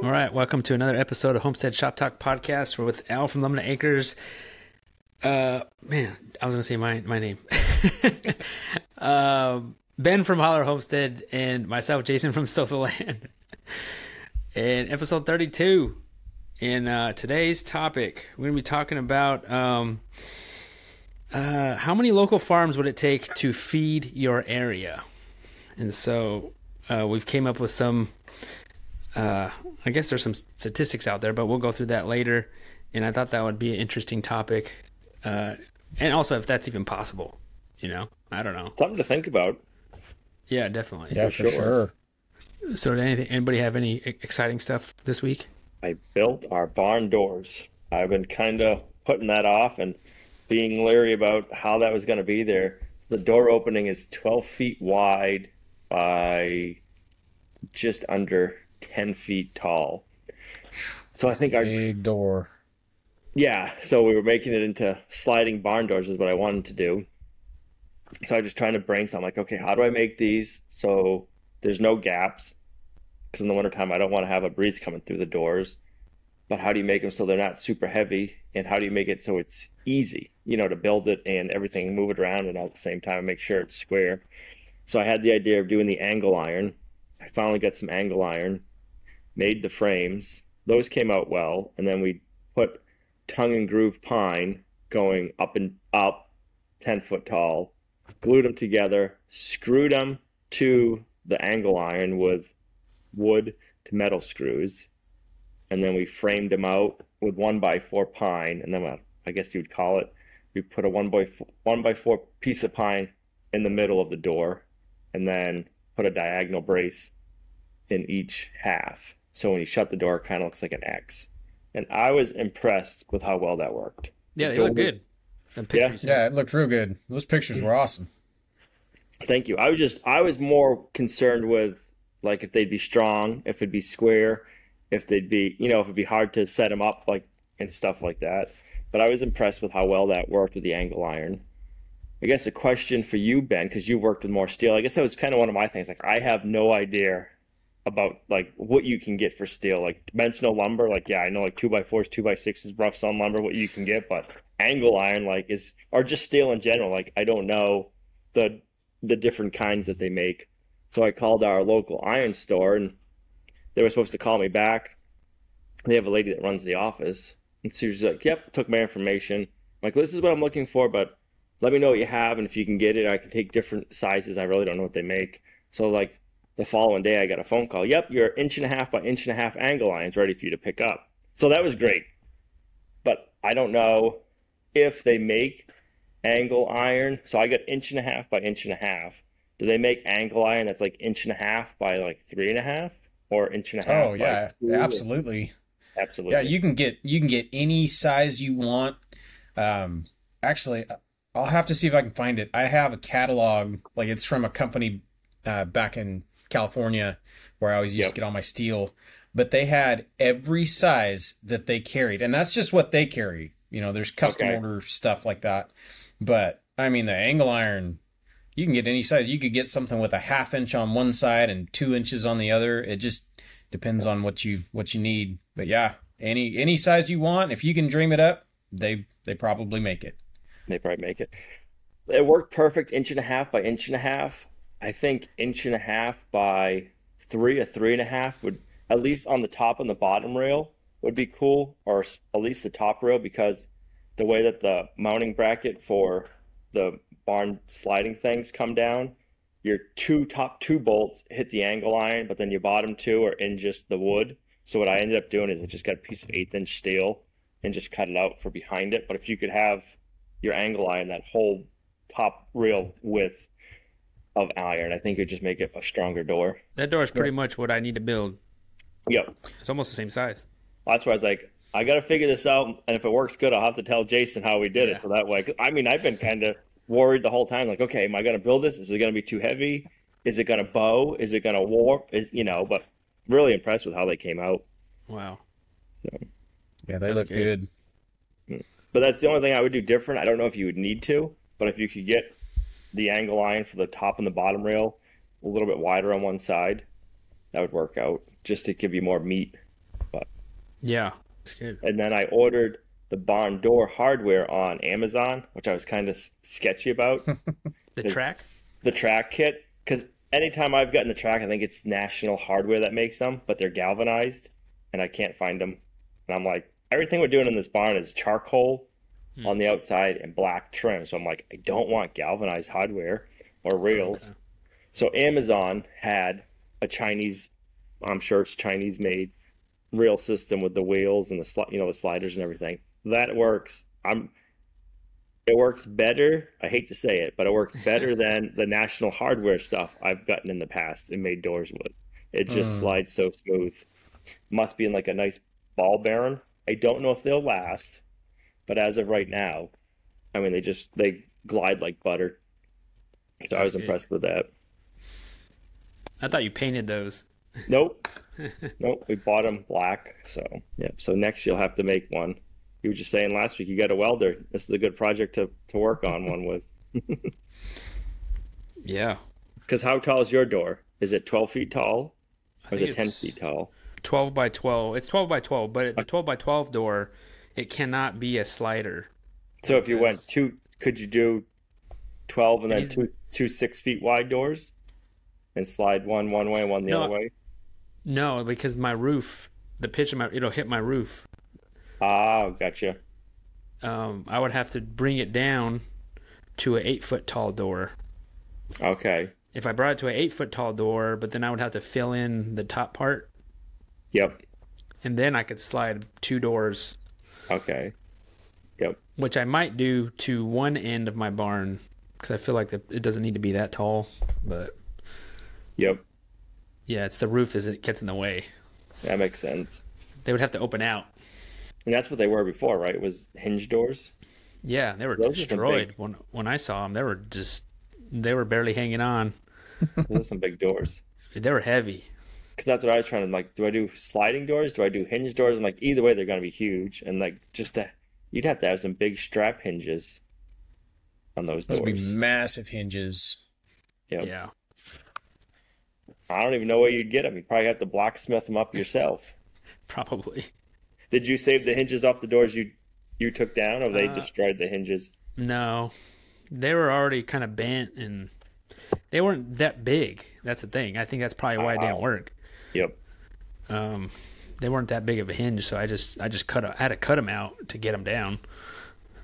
All right, welcome to another episode of Homestead Shop Talk Podcast. We're with Al from Lumnah Acres. Uh, man, I was gonna say my my name. um, Ben from Hollar Homestead and myself, Jason from Land. and episode thirty-two. In uh, today's topic, we're gonna be talking about um, uh, how many local farms would it take to feed your area, and so uh, we've came up with some uh, I guess there's some statistics out there, but we'll go through that later. And I thought that would be an interesting topic, uh, and also if that's even possible. You know, I don't know. Something to think about. Yeah, definitely. Yeah, for, for sure. sure. So, did anything, anybody have any exciting stuff this week? I built our barn doors. I've been kind of putting that off and being leery about how that was going to be there. The door opening is 12 feet wide by just under 10 feet tall. So I think our big door. Yeah, so we were making it into sliding barn doors is what I wanted to do. So I was just trying to brainstorm like, okay, how do I make these so there's no gaps? Because in the wintertime, I don't want to have a breeze coming through the doors. But how do you make them so they're not super heavy? And how do you make it so it's easy, you know, to build it and everything, move it around and all at the same time make sure it's square? So I had the idea of doing the angle iron. I finally got some angle iron made the frames. Those came out well, and then we put tongue and groove pine going up and up, ten foot tall. Glued them together, screwed them to the angle iron with wood to metal screws, and then we framed them out with one by four pine, and then uh, I guess you would call it. We put a one by four, one by four piece of pine in the middle of the door, and then put a diagonal brace in each half. So when you shut the door, it kind of looks like an X. And I was impressed with how well that worked. Yeah, they look good. Yeah. yeah, it looked real good. Those pictures were awesome. Thank you. I was just I was more concerned with like if they'd be strong, if it'd be square, if they'd be you know if it'd be hard to set them up like and stuff like that. But I was impressed with how well that worked with the angle iron. I guess a question for you, Ben, because you worked with more steel. I guess that was kind of one of my things. Like I have no idea about like what you can get for steel, like dimensional lumber. Like yeah, I know like two by fours, two by sixes, rough sawn lumber, what you can get, but angle iron like is or just steel in general. Like I don't know the the different kinds that they make. So I called our local iron store and they were supposed to call me back. They have a lady that runs the office. And she was like, Yep, took my information. I'm like, well, this is what I'm looking for, but let me know what you have and if you can get it, I can take different sizes. I really don't know what they make. So like the following day, I got a phone call. Yep, your inch and a half by inch and a half angle iron's ready for you to pick up. So that was great. But I don't know if they make angle iron. So I got inch and a half by inch and a half. Do they make angle iron that's like inch and a half by like three and a half or inch and a half? Oh yeah, absolutely. Absolutely. Yeah, you can get you can get any size you want. Um, actually, I'll have to see if I can find it. I have a catalog, like it's from a company uh, back in California, where I always used yep. to get all my steel. But they had every size that they carried, and that's just what they carry. You know, there's custom okay. order stuff like that. But I mean, the angle iron, you can get any size. You could get something with a half inch on one side and two inches on the other. It just depends on what you what you need. But yeah, any any size you want, if you can dream it up, they they probably make it. They probably make it. It worked perfect, inch and a half by inch and a half. I think inch and a half by three, a three and a half would at least on the top and the bottom rail would be cool, or at least the top rail because the way that the mounting bracket for the barn sliding things come down, your two top two bolts hit the angle iron, but then your bottom two are in just the wood. So what I ended up doing is I just got a piece of eighth inch steel and just cut it out for behind it. But if you could have your angle iron, that whole top rail width of iron. I think it would just make it a stronger door. That door is pretty much what I need to build. Yep. It's almost the same size. That's why I was like, I got to figure this out, and if it works good, I'll have to tell Jason how we did yeah. it. So that way, I mean, I've been kind of worried the whole time. Like, okay, am I going to build this? Is it going to be too heavy? Is it going to bow? Is it going to warp? Is, you know, but really impressed with how they came out. Wow. So, yeah, they look good. good. Mm. But that's the only thing I would do different. I don't know if you would need to, but if you could get the angle iron for the top and the bottom rail a little bit wider on one side, that would work out just to give you more meat But Yeah, it's good. And then I ordered the barn door hardware on Amazon, which I was kind of sketchy about. The track. the track kit, because anytime I've gotten the track, I think it's National Hardware that makes them, but they're galvanized, and I can't find them. And I'm like, everything we're doing in this barn is charcoal On the outside and black trim. So I'm like, I don't want galvanized hardware or rails. Okay. So Amazon had a Chinese, I'm sure it's Chinese made rail system with the wheels and the sli- you know the sliders and everything. That works. I'm. It works better. I hate to say it, but it works better than the National Hardware stuff I've gotten in the past and made doors with. It just Mm. slides so smooth. Must be in like a nice ball bearing. I don't know if they'll last, but as of right now, I mean they just they glide like butter. So I was good. impressed with that. I thought you painted those. Nope. nope. We bought them black. So, yeah. So next you'll have to make one. You were just saying last week you got a welder. This is a good project to, to work on one with. Yeah. Because how tall is your door? Is it 12 feet tall or is it 10 feet tall? 12 by 12. It's 12 by 12, but the 12 by 12 door, it cannot be a slider. So if you went two, could you do 12 and then two, two six feet wide doors and slide one one way, one the No, other way? No, because my roof, the pitch of my, it'll hit my roof. Ah, gotcha. Um, I would have to bring it down to an eight foot tall door. Okay. If I brought it to an eight foot tall door, but then I would have to fill in the top part, Yep. and then I could slide two doors, Okay. Yep. which I might do to one end of my barn because I feel like the, it doesn't need to be that tall. But Yep. yeah, it's the roof as it gets in the way. That makes sense. They would have to open out. And that's what they were before, right? It was hinge doors. Yeah, they were Those destroyed when when I saw them. They were just they were barely hanging on. Those are some big doors. They were heavy. Because that's what I was trying to like. Do I do sliding doors? Do I do hinge doors? And like either way, they're going to be huge. And like just to, you'd have to have some big strap hinges on those doors. Those would be massive hinges. Yep. Yeah. I don't even know where you'd get them. You'd probably have to blacksmith them up yourself. Probably. Did you save the hinges off the doors you you took down, or they Uh, destroyed the hinges? No. They were already kind of bent and they weren't that big. That's the thing. I think that's probably why it didn't work. Yep. Um, they weren't that big of a hinge, so I just I just cut a, I had to cut them out to get them down.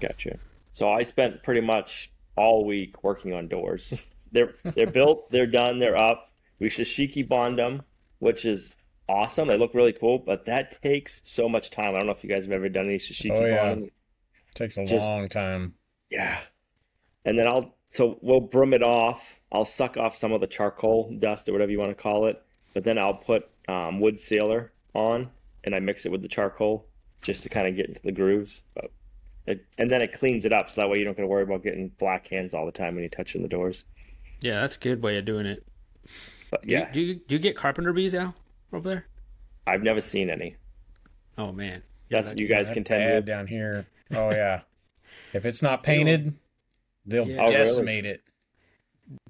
Gotcha. So I spent pretty much all week working on doors. they're they're built, they're done, they're up. We shou sugi ban them, which is awesome. They look really cool, but that takes so much time. I don't know if you guys have ever done any shou sugi Oh, yeah. ban. Takes a Just- long time. Yeah. And then I'll so we'll broom it off. I'll suck off some of the charcoal dust or whatever you want to call it. But then I'll put um, wood sealer on and I mix it with the charcoal just to kind of get into the grooves. But it, and then it cleans it up so that way you don't got to worry about getting black hands all the time when you're touching the doors. Yeah, that's a good way of doing it. But Do you- yeah, Do you, do you get carpenter bees out over there? I've never seen any. Oh man. That's what you guys That contend bad with. down here. Oh yeah. if it's not painted, they'll Yeah. Oh, really? decimate it.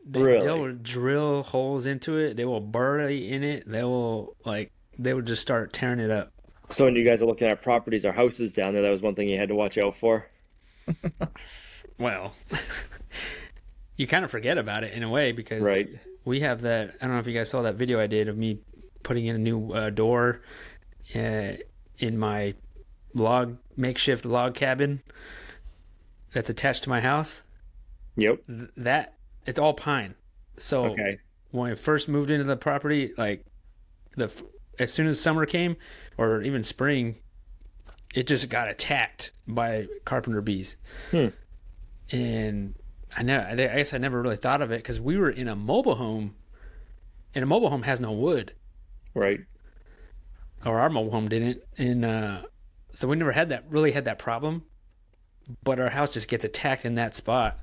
They, Really? They'll drill holes into it. They will bury in it. They will like they would just start tearing it up. So when you guys are looking at properties or houses down there, that was one thing you had to watch out for. Well, you kind of forget about it in a way because Right. we have that. I don't know if you guys saw that video I did of me putting in a new uh, door uh, in my log makeshift log cabin that's attached to my house. Yep. Th- that it's all pine. So Okay. when I first moved into the property, like the as soon as summer came, or even spring, it just got attacked by carpenter bees. Hmm. And I know, I guess I never really thought of it because we were in a mobile home, and a mobile home has no wood, Right. or our mobile home didn't, and uh, so we never had that really had that problem. But our house just gets attacked in that spot.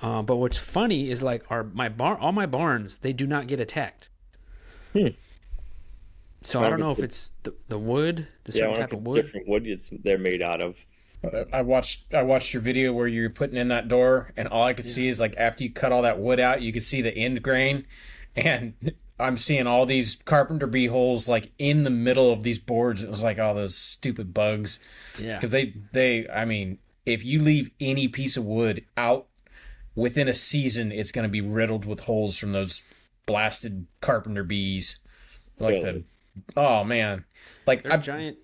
Uh, but what's funny is like our my barn, all my barns, they do not get attacked. Hmm. So I don't know if it's the, the wood, the Yeah, certain type of wood. different wood it's, they're made out of. I watched I watched your video where you're putting in that door, and all I could see is like after you cut all that wood out, you could see the end grain, and I'm seeing all these carpenter bee holes like in the middle of these boards. It was like all those stupid bugs Yeah. because they they I mean if you leave any piece of wood out within a season, it's going to be riddled with holes from those blasted carpenter bees. Like Really? the oh man, like They're I, giant,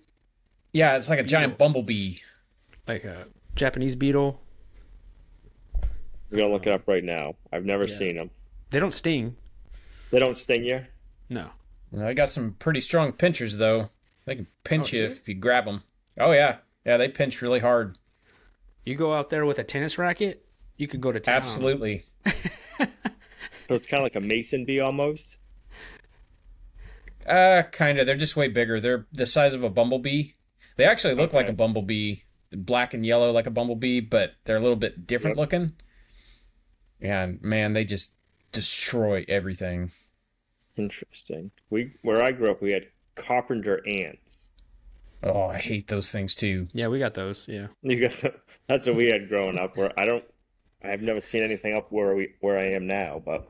yeah, it's like a giant bumblebee. like a Japanese beetle. We're gonna look it up right now. I've never Yeah. seen them. They don't sting. They don't sting you. No. I got some pretty strong pinchers though. They can pinch Oh, you really? if you grab them. Oh yeah, yeah, they pinch really hard. You go out there with a tennis racket, you could go to town. Absolutely. So it's kind of like a mason bee almost. Uh, kind of. They're just way bigger. They're the size of a bumblebee. They actually look like a bumblebee, black and yellow like a bumblebee, but they're a little bit different Yep. looking. And man, they just destroy everything. Interesting. We where I grew up, we had carpenter ants. Oh, I hate those things too. Yeah, we got those. Yeah. You got the, that's what we had growing up. Where I don't, I've never seen anything up where we where I am now. But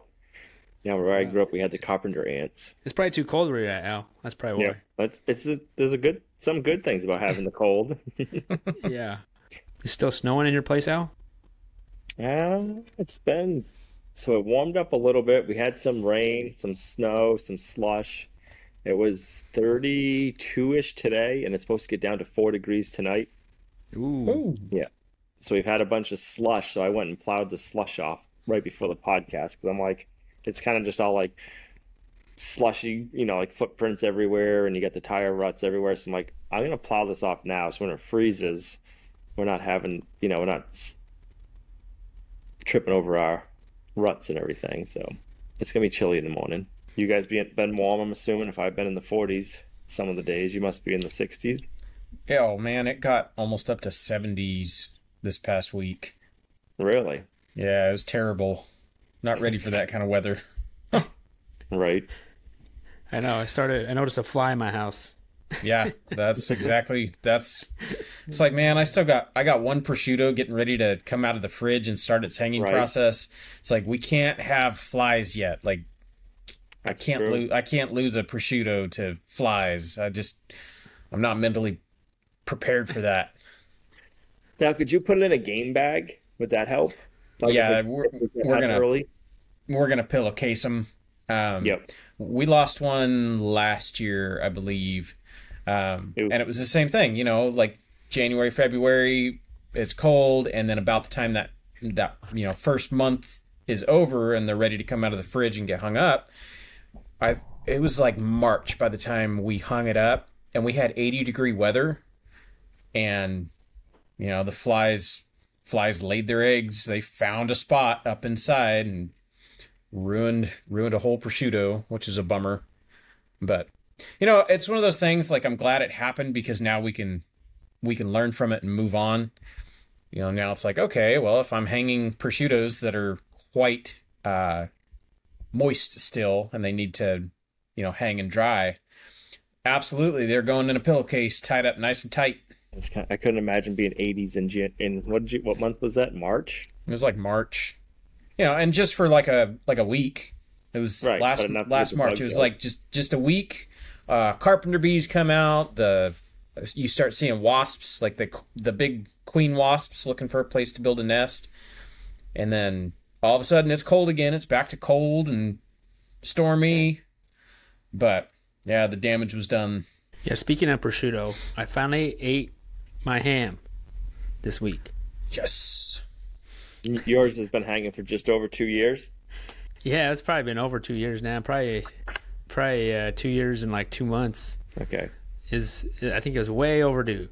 yeah, where I grew up, we had the carpenter ants. It's probably too cold where you're at, Al. That's probably Yeah, why. that's it's a, there's a good some good things about having the cold. Yeah. You still snowing in your place, Al? Yeah, it's been so it warmed up a little bit. We had some rain, some snow, some slush. It was 32-ish today, and it's supposed to get down to four degrees tonight. Ooh. So we've had a bunch of slush. So I went and plowed the slush off right before the podcast because I'm like, it's kind of just all like slushy, you know, like footprints everywhere, and you got the tire ruts everywhere. So I'm like, I'm gonna plow this off now, so when it freezes, we're not having, you know, we're not tripping over our ruts and everything. So it's gonna be chilly in the morning. You guys be been warm, I'm assuming. If I've been in the 40s some of the days, you must be in the 60s. Yeah, oh man, it got almost up to 70s this past week. Really? Yeah, it was terrible. Not ready for that kind of weather. Right. I know. I started. I noticed a fly in my house. Yeah, that's exactly that's it's like man, I still got I got one prosciutto getting ready to come out of the fridge and start its hanging Right. process. It's like we can't have flies yet. Like I That's can't lose I can't lose a prosciutto to flies. I just I'm not mentally prepared for that. Now, could you put it in a game bag? Would that help? Like Yeah, it- we're- we're gonna- early. We're gonna pillowcase them. Um, Yep. we lost one last year, I believe, um, and it was the same thing. You know, like January, February, it's cold, and then about the time that that you know first month is over and they're ready to come out of the fridge and get hung up, I it was like March by the time we hung it up, and we had eighty degree weather, and you know the flies flies laid their eggs. They found a spot up inside and ruined ruined a whole prosciutto, which is a bummer. But you know, it's one of those things like I'm glad it happened because now we can we can learn from it and move on. You know, now it's like, okay, well, if I'm hanging prosciuttos that are quite uh moist still and they need to, you know, hang and dry, absolutely they're going in a pillowcase tied up nice and tight. It's kind- I couldn't imagine being 80s in Jan- in what did you what month was that? March. It was like March. Yeah, and just for like a like a week. It was Right, last but enough to last March. It was out. like just just a week. Uh, carpenter bees come out. The you start seeing wasps, like the the big queen wasps looking for a place to build a nest, and then all of a sudden it's cold again. It's back to cold and stormy. But yeah, the damage was done. Yeah. Speaking of prosciutto, I finally ate my ham this week. Yes. Yours has been hanging for just over two years. Yeah, it's probably been over two years now. Probably, probably uh, two years and like two months. Okay. is I think it was way overdue.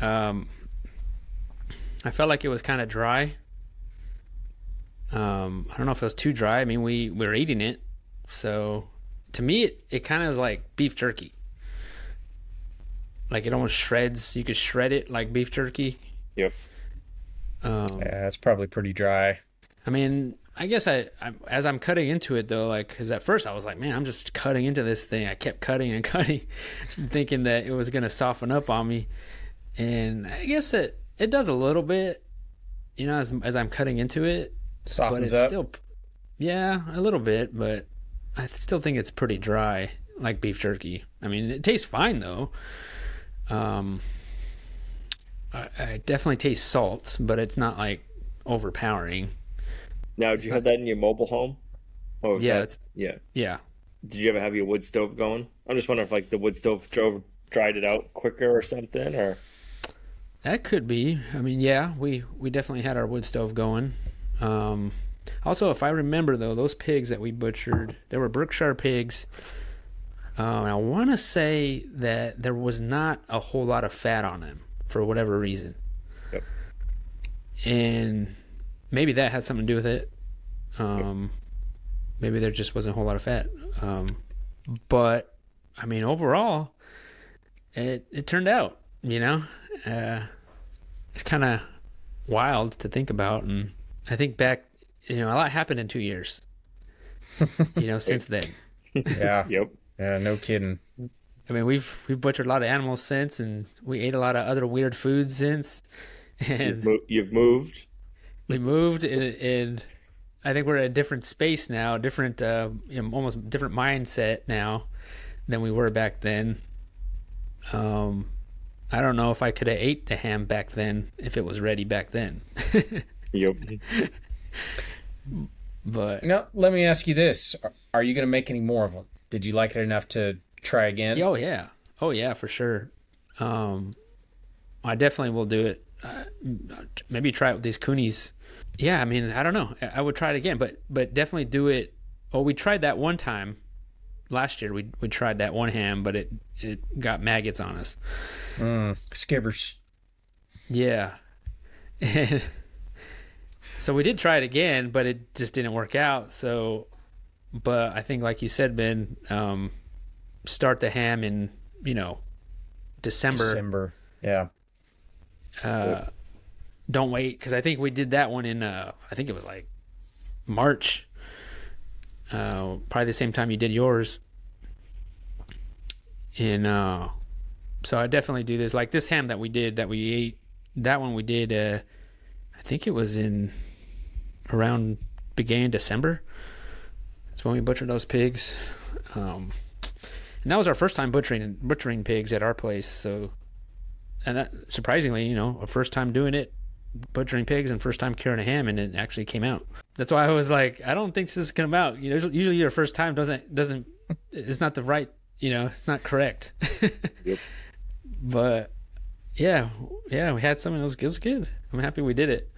Um, I felt like it was kind of dry. Um, I don't know if it was too dry. I mean, we, we were eating it, so to me, it, it kind of is like beef jerky. Like it almost shreds. You could shred it like beef jerky. Yep. Um, Yeah, it's probably pretty dry. I mean, I guess I, I as I'm cutting into it though, like because at first I was like, man, I'm just cutting into this thing. I kept cutting and cutting, thinking that it was gonna soften up on me, and I guess it it does a little bit, you know, as as I'm cutting into it, but Softens it's up. still, yeah, a little bit, but I still think it's pretty dry, like beef jerky. I mean, it tastes fine though. Um, I, I definitely taste salt, but it's not like overpowering. Now, did you have that in your mobile home? Oh, Yeah, that, yeah. Yeah, Did you ever have your wood stove going? I'm just wondering if like the wood stove drove dried it out quicker or something, or that could be. I mean, yeah, we we definitely had our wood stove going. Um, also, if I remember though, those pigs that we butchered, they were Berkshire pigs. Um, I want to say that there was not a whole lot of fat on them for whatever reason. Yep. And maybe that has something to do with it. Um, maybe there just wasn't a whole lot of fat. Um, but I mean, overall, it it turned out. You know, uh, it's kind of wild to think about, and I think back, you know, a lot happened in two years. you know, since then. Yeah. yep. Yeah, no kidding. I mean, we've we've butchered a lot of animals since, and we ate a lot of other weird foods since, You've, and mo- you've moved. we moved, and, and I think we're at a different space now, different, uh, you know, almost different mindset now than we were back then. Um, I don't know if I could have ate the ham back then if it was ready back then, Yep. but Now, let me ask you this: Are- Are you going to make any more of them? Did you like it enough to try again? Oh yeah, oh yeah, for sure. Um, I definitely will do it. Uh, maybe try it with these coonies. Yeah, I mean, I don't know. I would try it again, but but definitely do it. Oh, we tried that one time last year. We we tried that one ham, but it it got maggots on us. Mm, skivers. Yeah. so we did try it again, but it just didn't work out. So, but I think, like you said, Ben, um, start the ham in you know December. December. Yeah. Uh, don't wait because I think we did that one in uh, I think it was like March. Uh, probably the same time you did yours. And uh, so I definitely do this. Like this ham that we did that we ate, that one we did. Uh, I think it was in around beginning December. That's when we butchered those pigs. Um, and that was our first time butchering butchering pigs at our place. So, and that surprisingly, you know, a first time doing it, butchering pigs, and first time curing a ham, and it actually came out. That's why I was like, I don't think this is gonna come out. You know, usually your first time doesn't doesn't it's not the right. You know, it's not correct. Yep. But yeah, yeah, we had some, and it was, it was good. I'm happy we did it.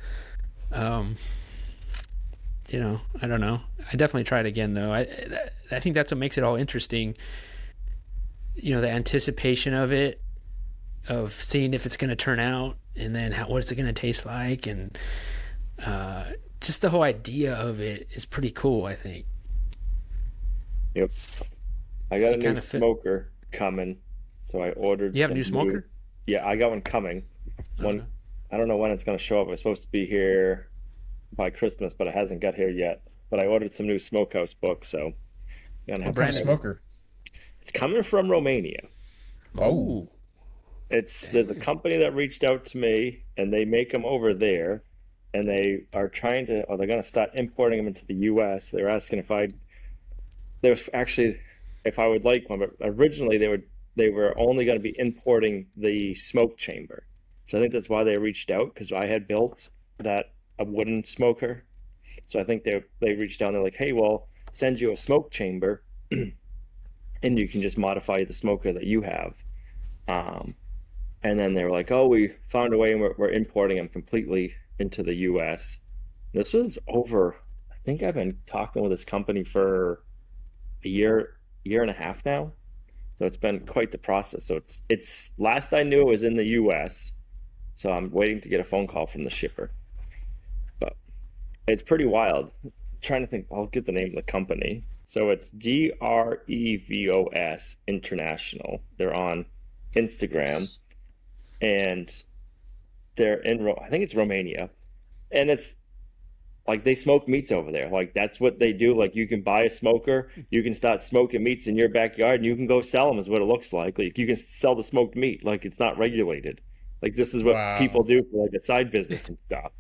Um, you know, I don't know. I definitely try it again though. I I think that's what makes it all interesting. You know, the anticipation of it, of seeing if it's going to turn out, and then how what's it going to taste like, and uh, just the whole idea of it is pretty cool. I think. Yep. I got a new kinda fit- smoker coming, so I ordered. You have a new smoker? Yeah, I got one coming. One, Okay. I don't know when it's going to show up. It's supposed to be here by Christmas, but it hasn't got here yet. But I ordered some new smokehouse books, so gonna have brand Smoker. It's coming from Romania. Oh. It's there's a company that reached out to me, and they make them over there, and they are trying to, or they're going to start importing them into the U.S. They're asking if I, there's actually, if I would like one, but originally they would they were only going to be importing the smoke chamber, so I think that's why they reached out because I had built that a wooden smoker, so I think they they reached out and they're like, hey, well, send you a smoke chamber, and you can just modify the smoker that you have. Um, and then they were like, "Oh, we found a way, and we're, we're importing them completely into the U.S." This was over. I think I've been talking with this company for a year, year and a half now. So it's been quite the process. So it's it's last I knew it was in the U.S. So I'm waiting to get a phone call from the shipper. It's pretty wild. trying to think. I'll get the name of the company. So it's D R E V O S International. They're on Instagram and they're in Ro- I think it's Romania, and it's like they smoke meats over there. Like that's what they do. Like you can buy a smoker, you can start smoking meats in your backyard, and you can go sell them. Is what it looks like. Like you can sell the smoked meat. Like it's not regulated. Like this is what Wow. people do for like a side business and stuff.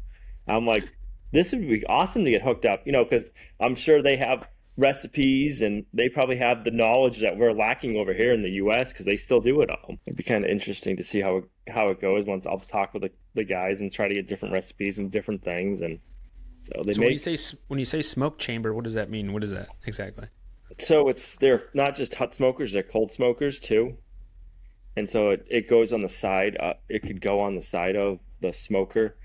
I'm like, this would be awesome to get hooked up. You know, because I'm sure they have recipes and they probably have the knowledge that we're lacking over here in the US because they still do it all. It'd be kind of interesting to see how it, how it goes once I'll talk with the, the guys and try to get different recipes and different things and so they So make when you say when you say smoke chamber, what does that mean? What is that exactly? so it's they're not just hot smokers, they're cold smokers too. And so it, it goes on the side, uh, it could go on the side of the smoker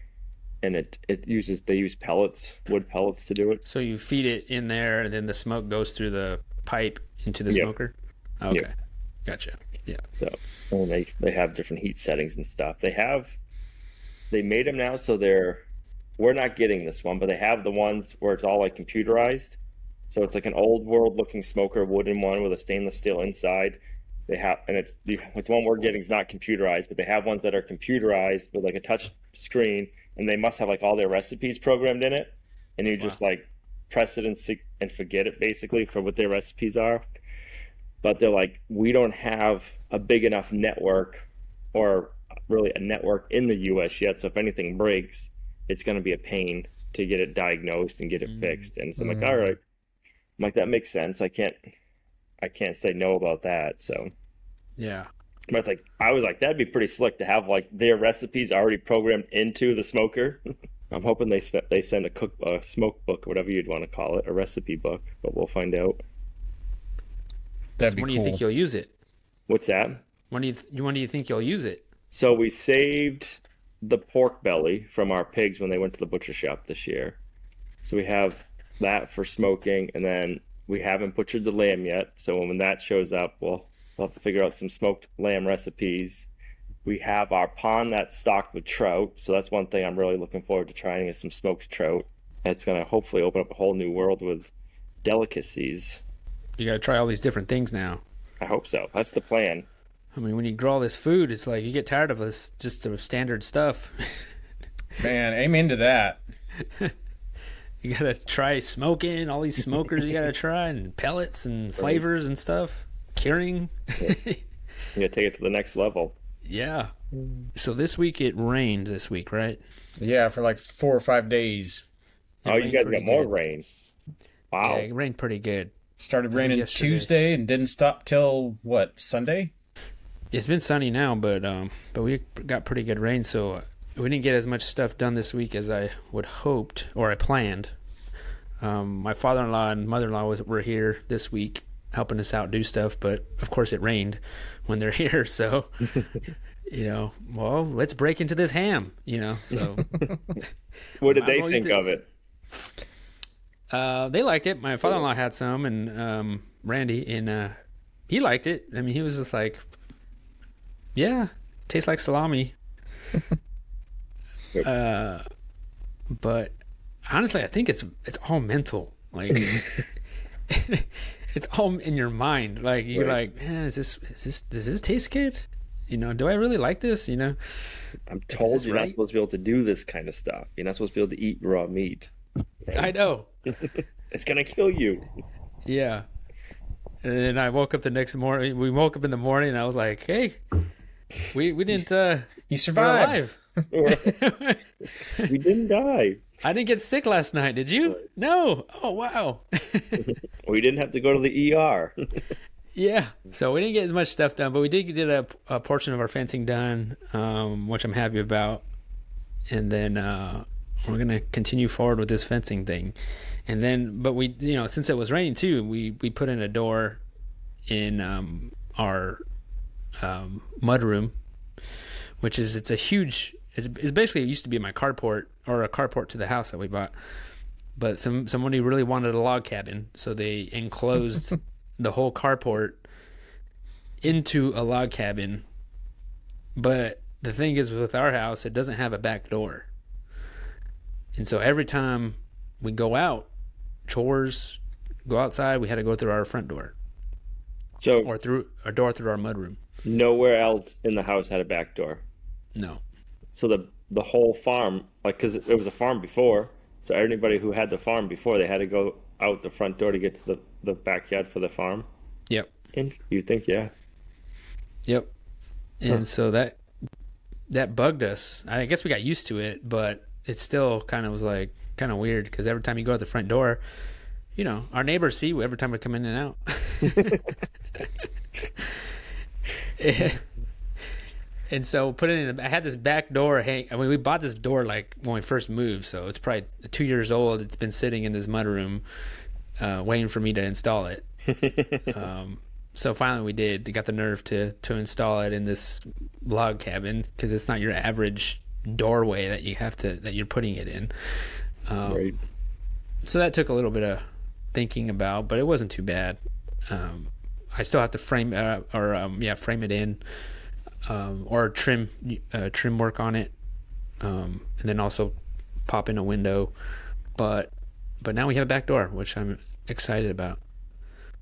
and it, it uses they use pellets, wood pellets to do it. So you feed it in there, and then the smoke goes through the pipe into the Yep. smoker. Okay, Yep. gotcha. Yeah. So and they they have different heat settings and stuff. They have they made them now so they're we're not getting this one, but they have the ones where it's all like computerized. So it's like an old world looking smoker, wooden one with a stainless steel inside. They have and it's the it's one we're getting is not computerized, but they have ones that are computerized with like a touch screen, and they must have like all their recipes programmed in it, and you just like press it and and forget it basically for what their recipes are but they're like, we don't have a big enough network or really a network in the US yet. So if anything breaks, it's going to be a pain to get it diagnosed and get it fixed. And so I'm like, Mm. all right, I'm like, that makes sense. I can't, I can't say no about that. So, Yeah. But it's like, I was like, that'd be pretty slick to have like their recipes already programmed into the smoker. I'm hoping they they send a cook a smoke book, whatever you'd want to call it, a recipe book, but we'll find out. That'd be when do you think you'll use it? What's that? When do you th- when do you think you'll use it? So we saved the pork belly from our pigs when they went to the butcher shop this year. So we have that for smoking, and then we haven't butchered the lamb yet. So when that shows up, we'll, we'll have to figure out some smoked lamb recipes. We have our pond that's stocked with trout, so that's one thing I'm really looking forward to trying is some smoked trout. It's gonna hopefully open up a whole new world with delicacies. You got to try all these different things now. I hope so. That's the plan. I mean, when you grow all this food, it's like you get tired of this just the standard stuff. Man, amen to that. you gotta try smoking all these smokers. you gotta try and pellets and flavors and stuff. Curing. You gotta take it to the next level. yeah. So this week it rained. This week, right? Yeah, for like four or five days. It oh, you guys got more good. rain. Wow. Yeah, it rained pretty good. Started raining yesterday. Tuesday and didn't stop till what Sunday? It's been sunny now, but um, but we got pretty good rain, so uh, we didn't get as much stuff done this week as I would hoped or I planned. Um, my father-in-law and mother-in-law was, were here this week helping us out do stuff, but of course it rained when they're here, so you know, well, let's break into this ham, you know. So What did they as well eat think the- of it? uh, they liked it. My father-in-law had some, and um, Randy, and uh, he liked it. I mean, he was just like, "Yeah, tastes like salami." uh, but honestly, I think it's it's all mental. Like, it's all in your mind. Like you're Right. like, man, is this is this does this taste good? You know, do I really like this? You know, I'm told you're not supposed to be able to do this kind of stuff. You're not supposed to be able to eat raw meat. I know. It's gonna kill you. Yeah. And then I woke up the next morning. We woke up in the morning, and I was like, "Hey, we we didn't uh, You survived. we didn't die. I didn't get sick last night. Did you? No. Oh wow. We didn't have to go to the ER. yeah. So we didn't get as much stuff done, but we did get a, a portion of our fencing done, um, which I'm happy about. And then uh, we're gonna continue forward with this fencing thing. And then, but we, you know, since it was raining too, we we put in a door in um, our um, mud room, which is it's a huge. It's, it's basically it used to be my carport or a carport to the house that we bought, but some somebody really wanted a log cabin, so they enclosed the whole carport into a log cabin. But the thing is, with our house, it doesn't have a back door, and so every time we go out, chores, go outside, we had to go through our front door So or through a door through our mudroom. Nowhere else in the house had a back door. No. So the the whole farm, like, because it was a farm before, so anybody who had the farm before, they had to go out the front door to get to the the backyard for the farm. Yep. And you think, yeah, Yep. And so that that bugged us. I guess we got used to it, but it still kind of was like kind of weird because every time you go out the front door, you know, our neighbors see you every time we come in and out. and so put it in. The, I had this back door hang. I mean, we bought this door like when we first moved, so it's probably two years old. It's been sitting in this mudroom, uh, waiting for me to install it. um, so finally, we did. We got the nerve to to install it in this log cabin because it's not your average doorway that you have to that you're putting it in. Um, Right. so that took a little bit of thinking about, but it wasn't too bad. Um, I still have to frame uh, or um, yeah, frame it in, um, or trim uh, trim work on it, um, and then also pop in a window. But but now we have a back door, which I'm excited about.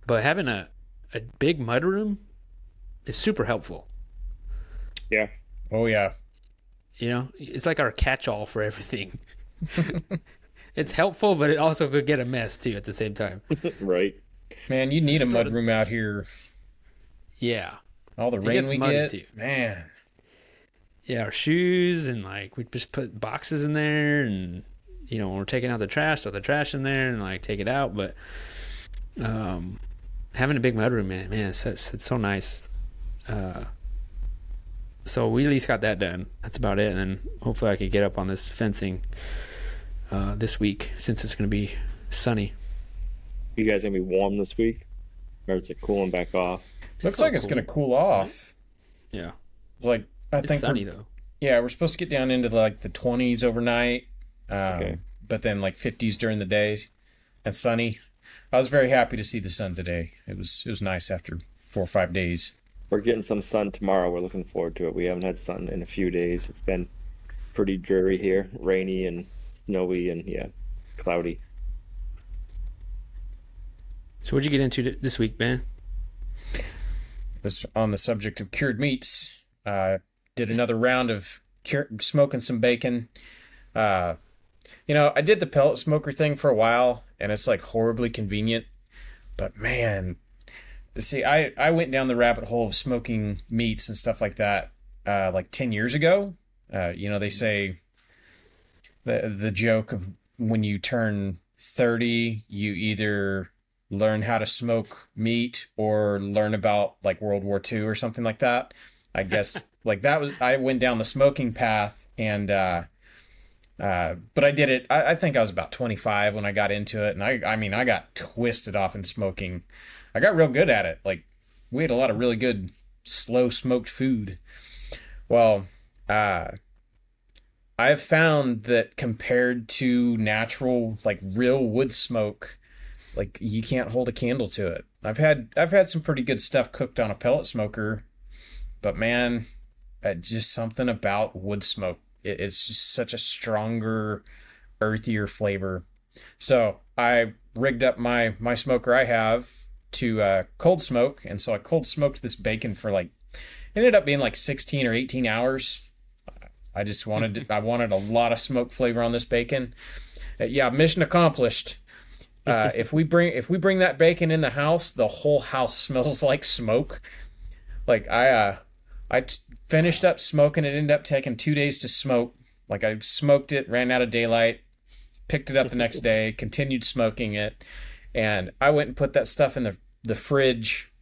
But having a a big mud room is super helpful. Yeah. Oh yeah. You know, it's like our catch-all for everything. it's helpful, but it also could get a mess too at the same time. Right. Man, you need a Just mud started- room out here. Yeah. All the It rain gets we muddy, get. too. Man. yeah, our shoes and like we just put boxes in there and you know, when we're taking out the trash, throw the trash in there and like take it out. But um having a big mudroom, man, man, it's, it's, it's so nice. Uh so we at least got that done. That's about it. And then hopefully I could get up on this fencing uh this week since it's gonna be sunny. You guys gonna be warm this week, or is it cooling back off? Looks all like it's cool. gonna cool off. Yeah. It's like I It's think sunny though. yeah, we're supposed to get down into like the twenties overnight. Um, Okay. but then like fifties during the days and sunny. I was very happy to see the sun today. It was it was nice after four or five days. We're getting some sun tomorrow. We're looking forward to it. We haven't had sun in a few days. It's been pretty dreary here, rainy and snowy, and yeah, cloudy. So what'd you get into this week, Ben? was on the subject of cured meats. Uh, did another round of cure, smoking some bacon. Uh, you know, I did the pellet smoker thing for a while, and it's like horribly convenient. But man, see, I I went down the rabbit hole of smoking meats and stuff like that, uh, like ten years ago. Uh, you know, they say the the joke of when you turn thirty, you either learn how to smoke meat or learn about like World War II or something like that. I guess like that was I went down the smoking path and uh uh but I did it I, I think I was about 25 when I got into it and I I mean I got twisted off in smoking. I got real good at it. Like we had a lot of really good slow smoked food. Well, uh I've found that compared to natural like real wood smoke like you can't hold a candle to it. I've had I've had some pretty good stuff cooked on a pellet smoker, but man, uh, just something about wood smoke. It, it's just such a stronger, earthier flavor. So I rigged up my my smoker I have to uh, cold smoke, and so I cold smoked this bacon for like ended up being like 16 or 18 hours. I just wanted I wanted a lot of smoke flavor on this bacon. Uh, yeah, mission accomplished. Uh, if we bring if we bring that bacon in the house, the whole house smells like smoke. Like I uh, I t- finished up smoking. It ended up taking two days to smoke. Like I smoked it, ran out of daylight, picked it up the next day, continued smoking it, and I went and put that stuff in the the fridge.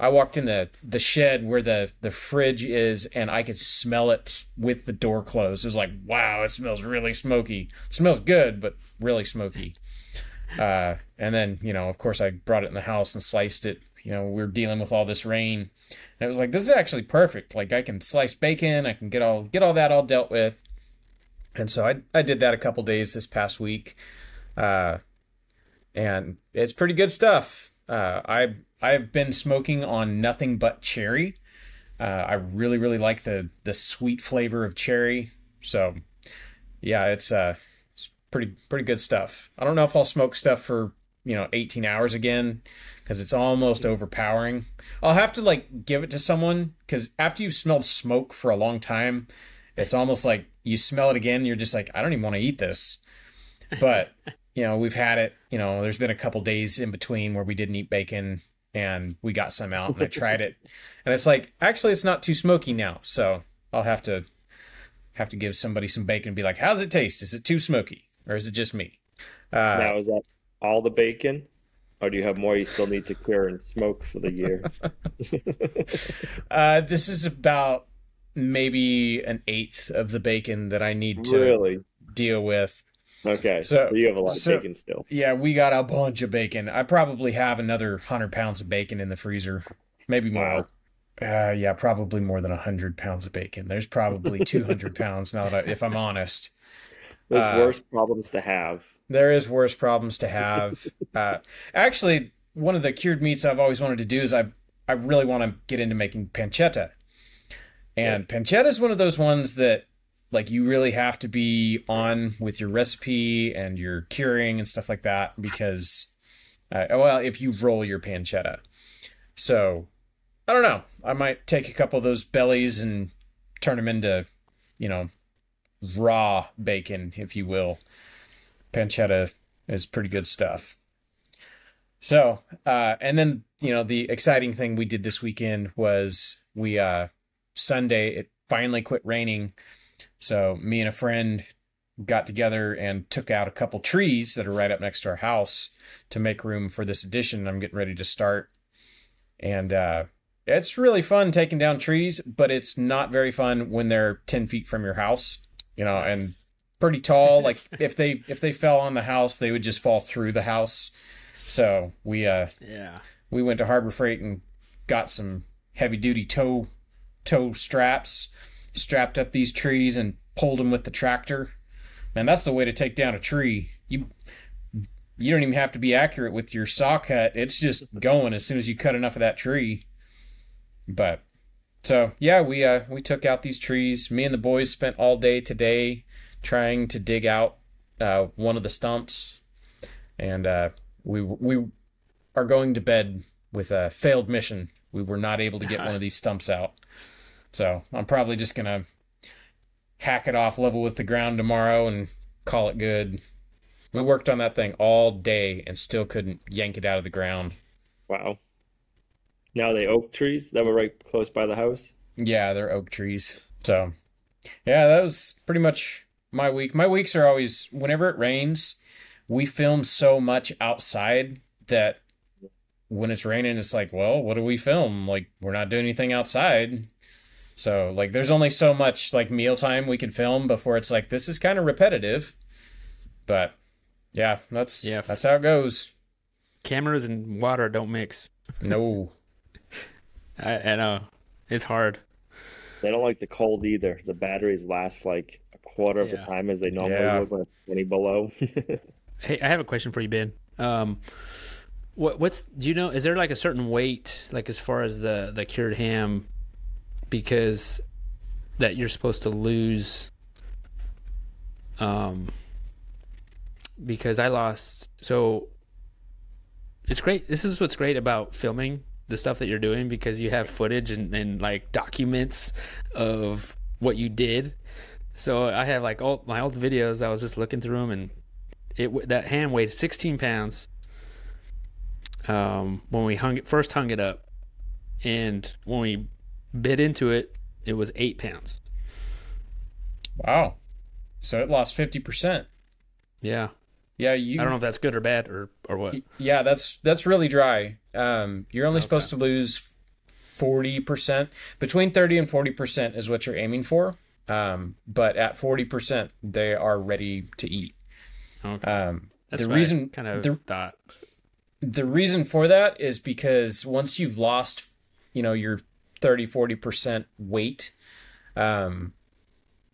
I walked in the the shed where the the fridge is, and I could smell it with the door closed. It was like, wow, it smells really smoky. It smells good, but really smoky. Uh, and then, you know, of course, I brought it in the house and sliced it. You know, we are dealing with all this rain, and it was like, this is actually perfect. Like, I can slice bacon, I can get all get all that all dealt with. And so I I did that a couple days this past week, uh, and it's pretty good stuff. Uh, I I've been smoking on nothing but cherry. Uh, I really really like the the sweet flavor of cherry. So yeah, it's uh pretty pretty good stuff. I don't know if I'll smoke stuff for you know 18 hours again because it's almost overpowering. I'll have to like give it to someone because after you've smelled smoke for a long time, it's almost like you smell it again. you're just like, I don't even want to eat this. But you know, we've had it. You know, there's been a couple days in between where we didn't eat bacon and we got some out and I tried it, and it's like actually it's not too smoky now. So I'll have to have to give somebody some bacon and be like, how's it taste? Is it too smoky or is it just me? Uh, now is that all the bacon, or do you have more you still need to cure and smoke for the year? Uh, this is about maybe an eighth of the bacon that I need to really? deal with. Okay. So- So, you have a lot of bacon still. Yeah, we got a bunch of bacon. I probably have another hundred pounds of bacon in the freezer, maybe more. Uh, yeah, probably more than hundred pounds of bacon. There's probably two hundred pounds now that I, if I'm honest. There's Uh, worse problems to have. There is worse problems to have. uh, actually, one of the cured meats I've always wanted to do is I I really want to get into making pancetta, and pancetta is one of those ones that like you really have to be on with your recipe and your curing and stuff like that because uh, well if you roll your pancetta, so I don't know I might take a couple of those bellies and turn them into you know raw bacon if you will. Pancetta is pretty good stuff. So, uh, and then you know the exciting thing we did this weekend was we uh, Sunday it finally quit raining, so me and a friend got together and took out a couple trees that are right up next to our house to make room for this addition I'm getting ready to start, and uh, it's really fun taking down trees, but it's not very fun when they're ten feet from your house, you know, and pretty tall. Like if they if they fell on the house, they would just fall through the house. So we uh yeah. we went to Harbor Freight and got some heavy duty tow tow straps, strapped up these trees and pulled them with the tractor. Man, that's the way to take down a tree. You you don't even have to be accurate with your saw cut. It's just going as soon as you cut enough of that tree. But so yeah, we uh we took out these trees. Me and the boys spent all day today trying to dig out uh, one of the stumps, and uh, we we are going to bed with a failed mission. We were not able to get one of these stumps out, so I'm probably just gonna hack it off level with the ground tomorrow and call it good. We worked on that thing all day and still couldn't yank it out of the ground. Wow. Now they oak trees that were right close by the house. Yeah, they're oak trees. So, yeah, that was pretty much my week. My weeks are always whenever it rains, we film so much outside that when it's raining, it's like, well, what do we film? Like, we're not doing anything outside. So, like, there's only so much like mealtime we can film before it's like this is kind of repetitive. But yeah, that's Yeah. that's how it goes. Cameras and water don't mix. No. I, I know. It's hard. They don't like the cold either. The batteries last like a quarter of the time as they normally Yeah. would when it's 20 below. Hey, I have a question for you, Ben. Um, what what's do you know? Is there like a certain weight, like as far as the the cured ham, because that you're supposed to lose? Um, because I lost. So it's great. This is what's great about filming the stuff that you're doing because you have footage and, and like documents of what you did. So I have like all my old videos. I was just looking through them, and it that ham weighed 16 pounds. Um, when we hung it first hung it up, and when we bit into it, it was eight pounds. Wow. So it lost 50%. Yeah, Yeah, you I don't know if that's good or bad or or what. Yeah, that's that's really dry. Um, you're only supposed to lose forty percent. Between thirty and forty percent is what you're aiming for. Um, but at forty percent, they are ready to eat. Okay, Um, that's the reason kind of the, thought. the reason for that is because once you've lost, you know, your 30 40 percent weight, um,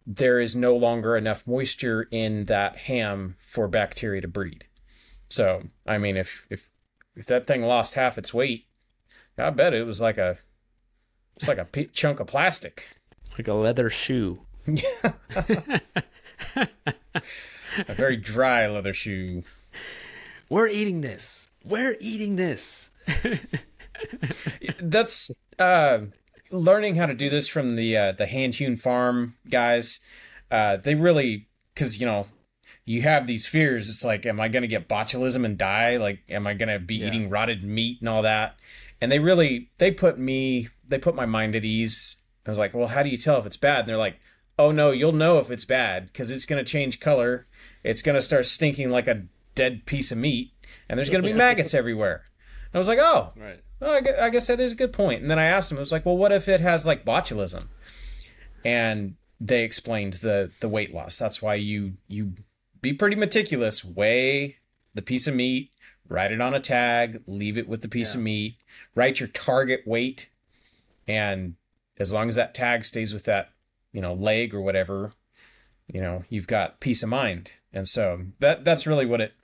there is no longer enough moisture in that ham for bacteria to breed. So, I mean, if if if that thing lost half its weight, I bet it was like a it's like a p- chunk of plastic. Like a leather shoe. A very dry leather shoe. We're eating this. We're eating this. that's uh, learning how to do this from the uh, the hand hewn farm guys. Uh, they really because you know you have these fears. It's like, am I going to get botulism and die? Like, am I going to be Yeah. eating rotted meat and all that? And they really they put me they put my mind at ease. I was like, well, how do you tell if it's bad? And they're like, oh no, you'll know if it's bad because it's going to change color. It's going to start stinking like a dead piece of meat. and there's going to be maggots everywhere. And I was like, oh, Right. Well, I gue- I guess that is a good point. And then I asked him, I was like, well, what if it has like botulism? And they explained the the weight loss. That's why you you be pretty meticulous. Weigh the piece of meat, write it on a tag, leave it with the piece of meat, write your target weight, and as long as that tag stays with that, you know, leg or whatever, you know, you've got peace of mind. And so that that's really what it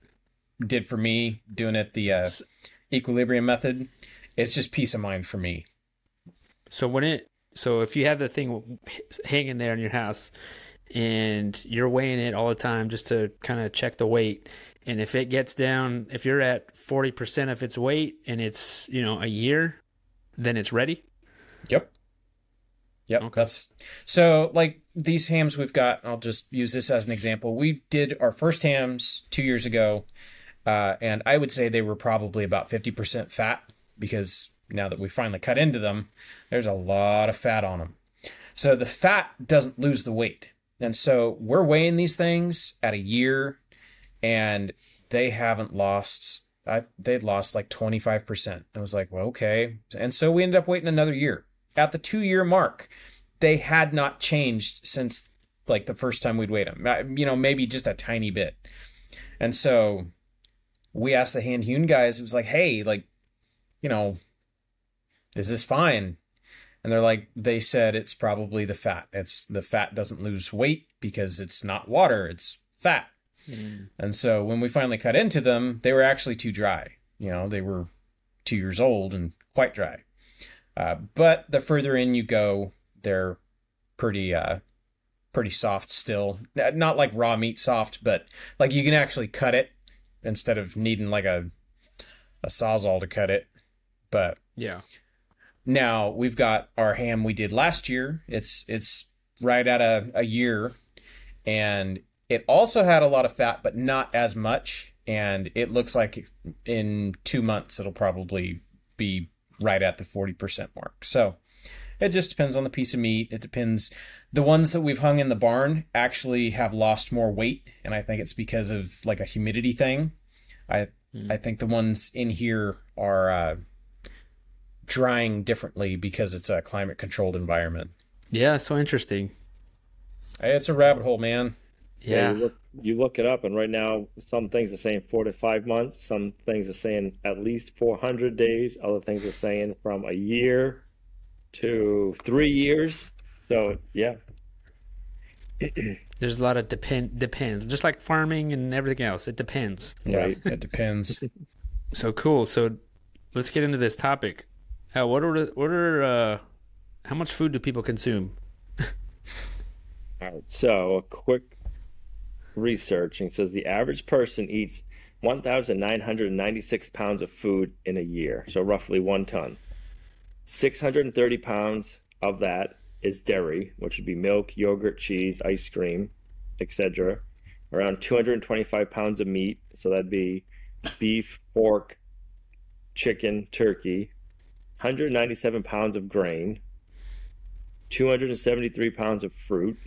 did for me doing it the uh, equilibrium method. It's just peace of mind for me. So when it so if you have the thing hanging there in your house and you're weighing it all the time just to kind of check the weight and if it gets down if you're at 40% of its weight and it's, you know, a year, then it's ready. Yep. Yep. Okay. That's so like these hams we've got, I'll just use this as an example. We did our first hams two years ago, uh, and I would say they were probably about 50% fat because now that we finally cut into them, there's a lot of fat on them. So the fat doesn't lose the weight. And so we're weighing these things at a year and they haven't lost I, they'd lost like 25%. I was like, well, okay. And so we ended up waiting another year. At the two year mark, they had not changed since like the first time we'd weighed them. You know, maybe just a tiny bit. And so we asked the hand hewn guys, it was like, hey, like, you know, is this fine? And they're like, they said it's probably the fat. It's the fat doesn't lose weight because it's not water, it's fat. And so when we finally cut into them, they were actually too dry. You know, they were two years old and quite dry. Uh, but the further in you go, they're pretty uh, pretty soft still. Not like raw meat soft, but like you can actually cut it instead of needing like a a sawzall to cut it. But Yeah. now we've got our ham we did last year. It's it's right at a, a year, and it also had a lot of fat, but not as much. And it looks like in two months it'll probably be right at the forty percent mark. So it just depends on the piece of meat. It depends. The ones that we've hung in the barn actually have lost more weight, and I think it's because of like a humidity thing. I I think the ones in here are uh, drying differently because it's a climate controlled environment. Yeah, so interesting. Hey, It's a rabbit hole, man. Yeah. you, look, you look it up, and right now, some things are saying four to five months. Some things are saying at least 400 days. Other things are saying from a year to three years. So, yeah. There's a lot of depend depends. Just like farming and everything else, it depends. Yeah, Right. it depends. So cool. So let's get into this topic. Uh, what are what are uh, how much food do people consume? All right. So, a quick researching says the average person eats 1,996 pounds of food in a year. So, roughly one ton. 630 pounds of that is dairy, which would be milk, yogurt, cheese, ice cream, etc. Around 225 pounds of meat. So, that'd be beef, pork, chicken, turkey. 197 pounds of grain. 273 pounds of fruit.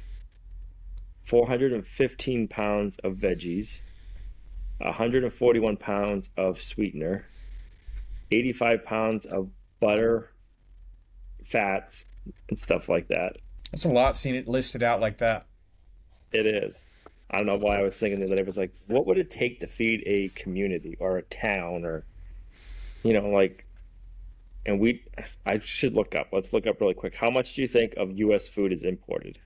415 pounds of veggies, 141 pounds of sweetener, 85 pounds of butter, fats, and stuff like that. That's a lot seeing it listed out like that. It is. I don't know why I was thinking that it was like, what would it take to feed a community or a town or, you know, like, and we, I should look up. Let's look up really quick. How much do you think of U.S. food is imported?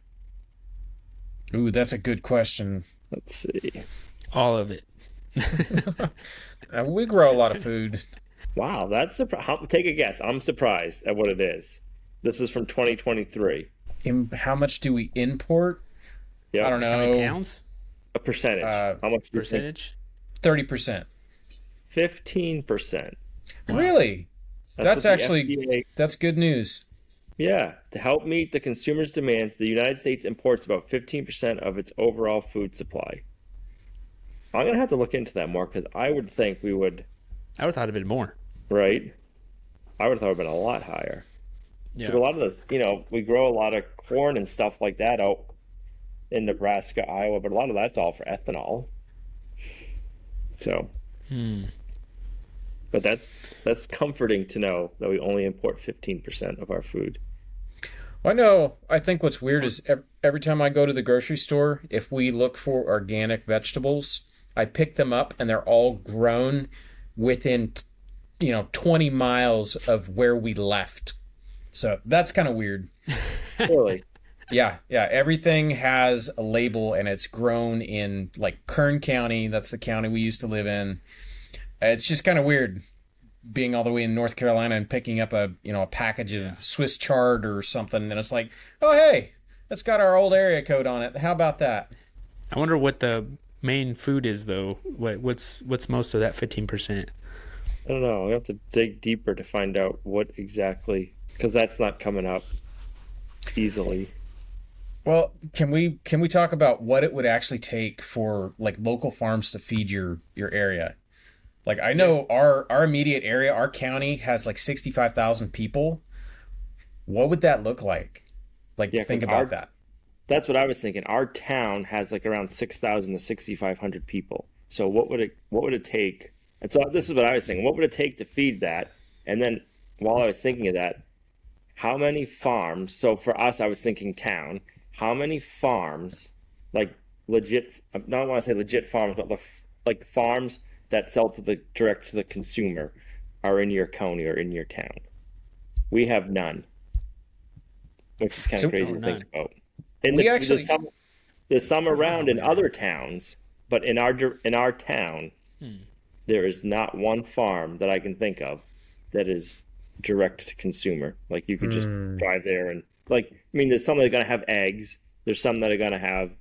Ooh, that's a good question. Let's see. All of it. Uh, we grow a lot of food. Wow, that's surpri- Take a guess. I'm surprised at what it is. This is from 2023. In, how much do we import? Yeah, I don't know. How many know. pounds? A percentage. Uh, How much do you think? Percentage? Thirty percent. Fifteen percent. Really? That's what the actually- FDA That's good news. Yeah, to help meet the consumer's demands, the United States imports about 15% of its overall food supply. I'm going to have to look into that more because I would think we would, I would have thought of it more. right? I would have thought it would have been a lot higher. Yeah. 'Cause a lot of this, you know, we grow a lot of corn and stuff like that out in Nebraska, Iowa, but a lot of that's all for ethanol. So, Hmm. But that's that's comforting to know that we only import 15% of our food. I know. I think what's weird is ev- every time I go to the grocery store, if we look for organic vegetables, I pick them up and they're all grown within, you know, 20 miles of where we left. So that's kind of weird. Really? Yeah, yeah. Everything has a label and it's grown in like Kern County. That's the county we used to live in. Uh, it's just kind of weird being all the way in North Carolina and picking up a you know a package of Swiss chard or something, and it's like, oh hey, that's got our old area code on it. How about that? I wonder what the main food is though. What what's what's most of that fifteen percent? I don't know. We have to dig deeper to find out what exactly, because that's not coming up easily. Well, can we can we talk about what it would actually take for like local farms to feed your your area? Like I know our our immediate area, our county has like 65,000 people. What would that look like? Like Yeah, think about our- that. That's what I was thinking. Our town has like around 6,000 to 6,500 people. So what would it what would it take? And so this is what I was thinking. What would it take to feed that? And then while I was thinking of that, how many farms? So for us, I was thinking town. How many farms, like legit? I don't want to say legit farms, but the, like farms that sell to the direct to the consumer, are in your county or in your town. We have none, which is kind of crazy Oh, to think about. And We the, actually- there's some there's some around in other towns, but in our in our town, hmm. there is not one farm that I can think of that is direct to consumer. Like you could just hmm. drive there and like I mean, there's some that are gonna have eggs. There's some that are gonna have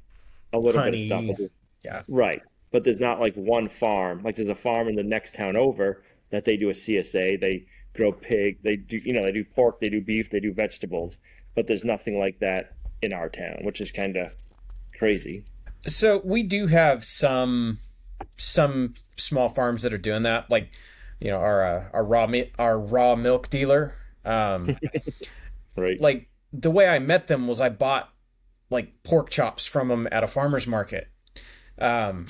a little Honey. bit of stuff. Yeah. Right. But there's not like one farm. Like there's a farm in the next town over that they do a CSA. They grow pig. They do you know they do pork. They do beef. They do vegetables. But there's nothing like that in our town, which is kind of crazy. So we do have some some small farms that are doing that, like you know our uh, our raw meat, our raw milk dealer. Um, Right. like the way I met them was I bought like pork chops from them at a farmer's market. Um,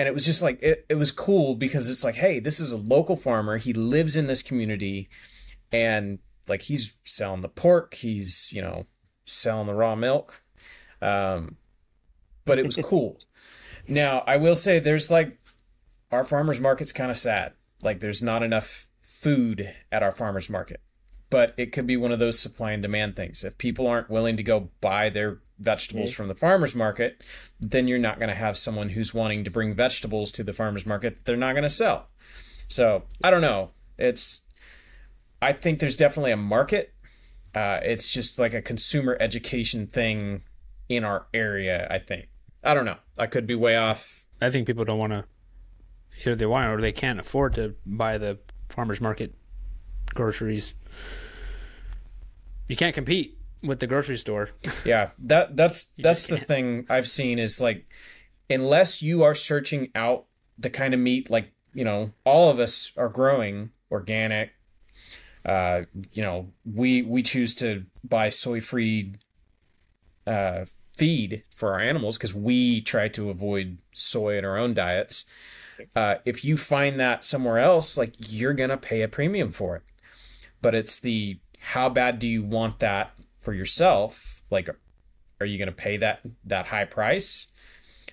and it was just like it, it was cool because it's like, hey, this is a local farmer. He lives in this community and like he's selling the pork, he's, you know, selling the raw milk. Um, but it was cool. now, I will say there's like our farmers market's kind of sad. Like there's not enough food at our farmers market but it could be one of those supply and demand things. If people aren't willing to go buy their vegetables from the farmers market, then you're not going to have someone who's wanting to bring vegetables to the farmers market that they're not going to sell. So I don't know. It's I think there's definitely a market. Uh, it's just like a consumer education thing in our area. I think. I don't know. I could be way off. I think people don't want to either they want or they can't afford to buy the farmers market groceries. You can't compete with the grocery store. Yeah, that that's that's the thing I've seen is like unless you are searching out the kind of meat like, you know, all of us are growing organic. Uh, you know, we we choose to buy soy-free uh feed for our animals because we try to avoid soy in our own diets. Uh, if you find that somewhere else, like you're gonna pay a premium for it. But it's the how bad do you want that for yourself? Like, are you gonna pay that that high price?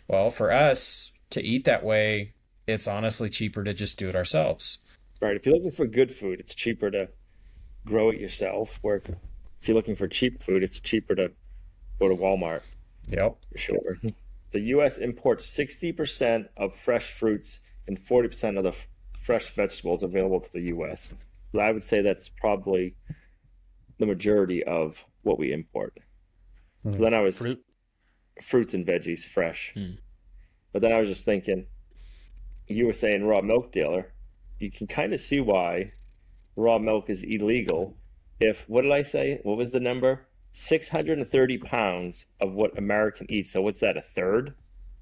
Well, for us to eat that way, it's honestly cheaper to just do it ourselves. Right. If you're looking for good food, it's cheaper to grow it yourself. Where if, if you're looking for cheap food, it's cheaper to go to Walmart Yep. for sure. The U.S. imports 60% of fresh fruits and 40% of the f- fresh vegetables available to the U.S. So I would say that's probably the majority of what we import. So then I was Fruit. fruits and veggies fresh. Hmm. But then I was just thinking, you were saying raw milk dealer. You can kind of see why raw milk is illegal. If what did I say? What was the number? 630 pounds of what American eats. So what's that? A third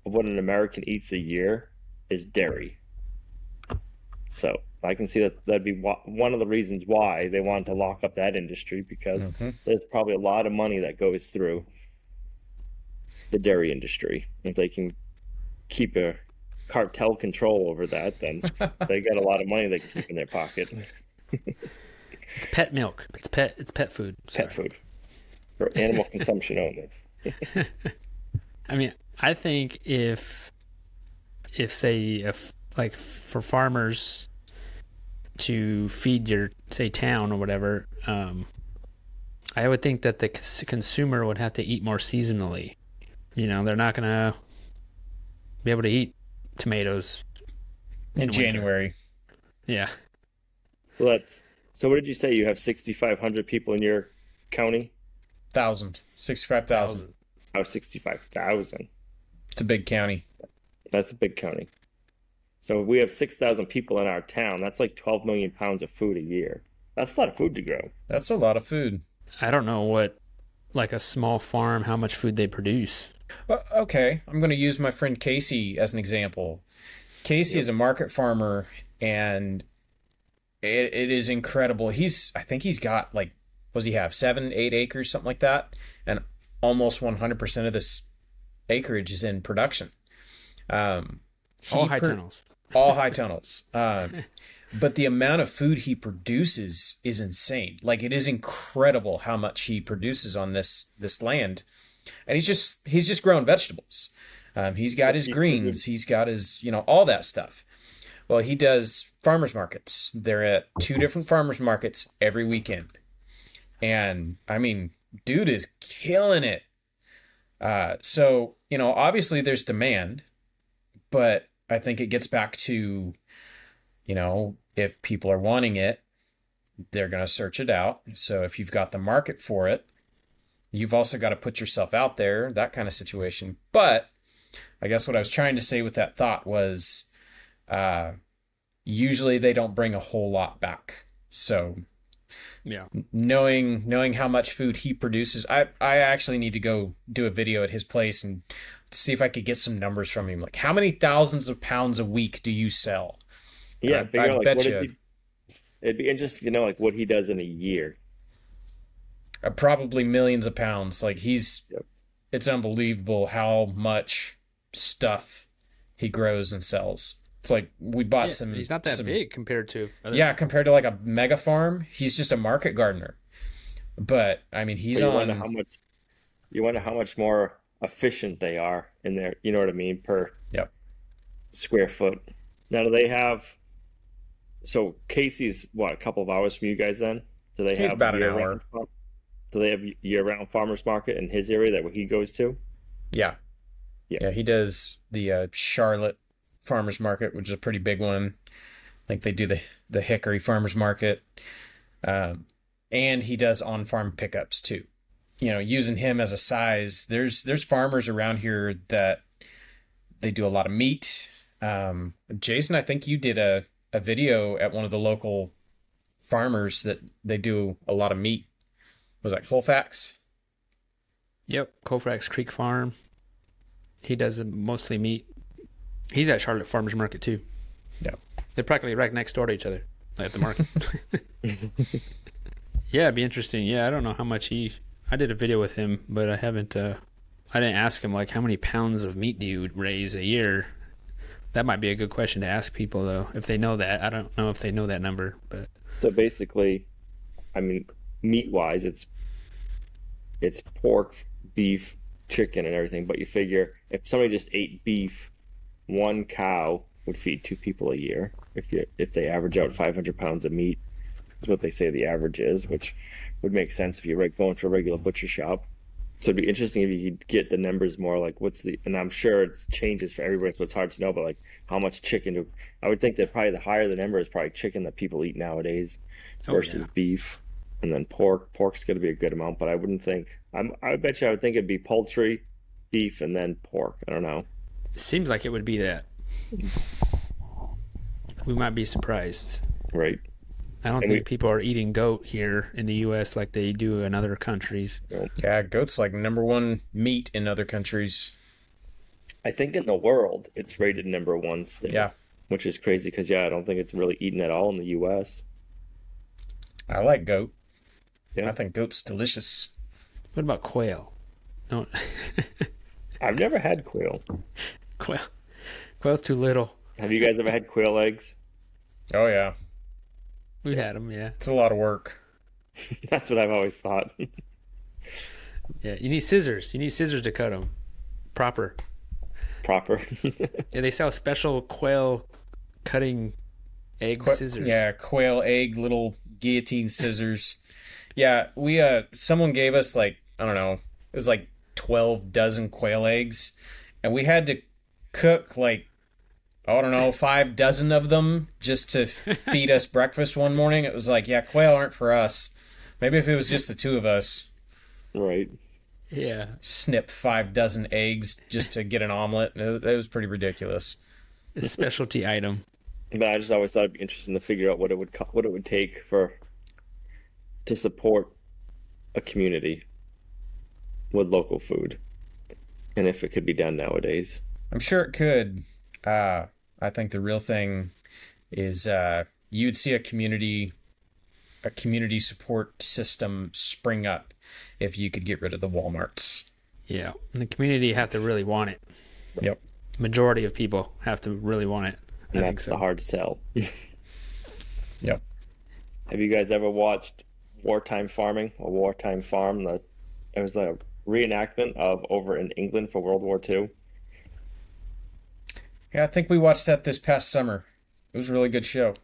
of what an American eats a year is dairy. So I can see that that'd be one of the reasons why they wanted to lock up that industry because Mhm. there's probably a lot of money that goes through the dairy industry if they can keep a cartel control over that, then they got a lot of money they can keep in their pocket. It's pet milk. It's pet. It's pet food. Pet food for animal consumption only. I mean, I think if if say if like for farmers to feed your say town or whatever, um, I would think that the cons- consumer would have to eat more seasonally. You know, they're not gonna be able to eat tomatoes in winter. January. Yeah, So that's so. What did you say? You have sixty five hundred people in your county. Thousand. Sixty-five thousand. Oh, sixty five thousand. It's a big county. That's a big county. So if we have six thousand people in our town. That's like twelve million pounds of food a year. That's a lot of food to grow. That's a lot of food. I don't know what like a small farm how much food they produce. Well, okay, I'm going to use my friend Casey as an example. Casey is a market farmer, and it, it is incredible. He's, I think he's got like, what does he have? Seven, eight acres, something like that, and almost 100% of this acreage is in production. Um, All high per- tunnels. All high tunnels. Um, but the amount of food he produces is insane. Like it is incredible how much he produces on this this land, and he's just he's just growing vegetables. Um, he's got his greens. He's got his you know all that stuff. Well, he does farmers markets. They're at two different farmers markets every weekend, and I mean, dude is killing it. Uh, so you know, obviously there's demand, but I think it gets back to, you know, if people are wanting it, they're going to search it out. So if you've got the market for it, you've also got to put yourself out there, that kind of situation. But I guess what I was trying to say with that thought was uh, usually they don't bring a whole lot back. So Yeah. knowing knowing how much food he produces i i actually need to go do a video at his place and see if i could get some numbers from him like how many thousands of pounds a week do you sell Yeah, I- figure I out like bet what you. it'd be, it'd be interesting to know like what he does in a year. uh, probably millions of pounds like he's Yep. it's unbelievable how much stuff he grows and sells it's like we bought Yeah, some he's not that some- big compared to other yeah compared to like a mega farm he's just a market gardener but i mean he's But you on wonder how much you wonder how much more efficient they are in their you know what I mean per Yep. square foot. Now do they have so Casey's what a couple of hours from you guys then? Do they He's have about an year-round farm- Do they have year round farmers market in his area that he goes to? Yeah. Yeah. Yeah, he does the uh, Charlotte Farmers Market, which is a pretty big one. I think they do the the Hickory Farmers Market. Um, and he does on-farm pickups too. You know, using him as a size, there's there's farmers around here that they do a lot of meat. Um, Jason, I think you did a, a video at one of the local farmers that they do a lot of meat. Was that Colfax? Yep, Colfax Creek Farm. He does mostly meat. He's at Charlotte Farmers Market too. Yeah. They're practically right next door to each other at the market. yeah, it'd be interesting. Yeah, I don't know how much he. I did a video with him, but I haven't. uh I didn't ask him like how many pounds of meat do you raise a year. That might be a good question to ask people though, if they know that. I don't know if they know that number, but So basically, I mean, meat wise, it's it's pork, beef, chicken, and everything. But you figure if somebody just ate beef, one cow would feed two people a year. If you if they average out 500 pounds of meat, is what they say the average is, which would make sense if you're like going to a regular butcher shop. So it'd be interesting if you could get the numbers more like what's the and I'm sure it changes for everybody, so it's hard to know. But like how much chicken do I would think that probably the higher the number is probably chicken that people eat nowadays Oh, versus yeah. beef, and then pork. Pork's going to be a good amount, but I wouldn't think. I'm. I bet you I would think it'd be poultry, beef, and then pork. I don't know. it seems like it would be that. We might be surprised. Right. I don't And think we- people are eating goat here in the U.S. like they do in other countries. Yeah, goat's like number one meat in other countries. I think in the world it's rated number one still. Yeah, Which is crazy because yeah, I don't think it's really eaten at all in the U.S. I like goat. Yeah. I think goat's delicious. What about quail? No, I've never had quail. quail. Quail's too little. Have you guys ever had quail eggs? Oh yeah, We've had them, yeah. it's a lot of work. That's what I've always thought. Yeah, you need scissors. You need scissors to cut them proper. Proper. Yeah, they sell special quail cutting egg Qu- scissors. Yeah, quail egg, little guillotine scissors. yeah, we uh, someone gave us like I don't know, it was like twelve dozen quail eggs, and we had to cook like I don't know five dozen of them just to feed us breakfast one morning. It was like, yeah, quail aren't for us. Maybe if it was just the two of us, right. Yeah. snip five dozen eggs just to get an omelet. It, it was pretty ridiculous. A specialty item. But I just always thought it'd be interesting to figure out what it would co- what it would take for to support a community with local food, and if it could be done nowadays. I'm sure it could. Uh, I think the real thing is uh, you'd see a community, a community support system spring up if you could get rid of the WalMarts. Yeah. And the community have to really want it. Yep. Majority of people have to really want it. I And think that's so. the hard sell. Yep. Have you guys ever watched Wartime Farming or Wartime Farm? The it was a reenactment of over in England for World War II. Yeah, I think we watched that this past summer. It was a really good show.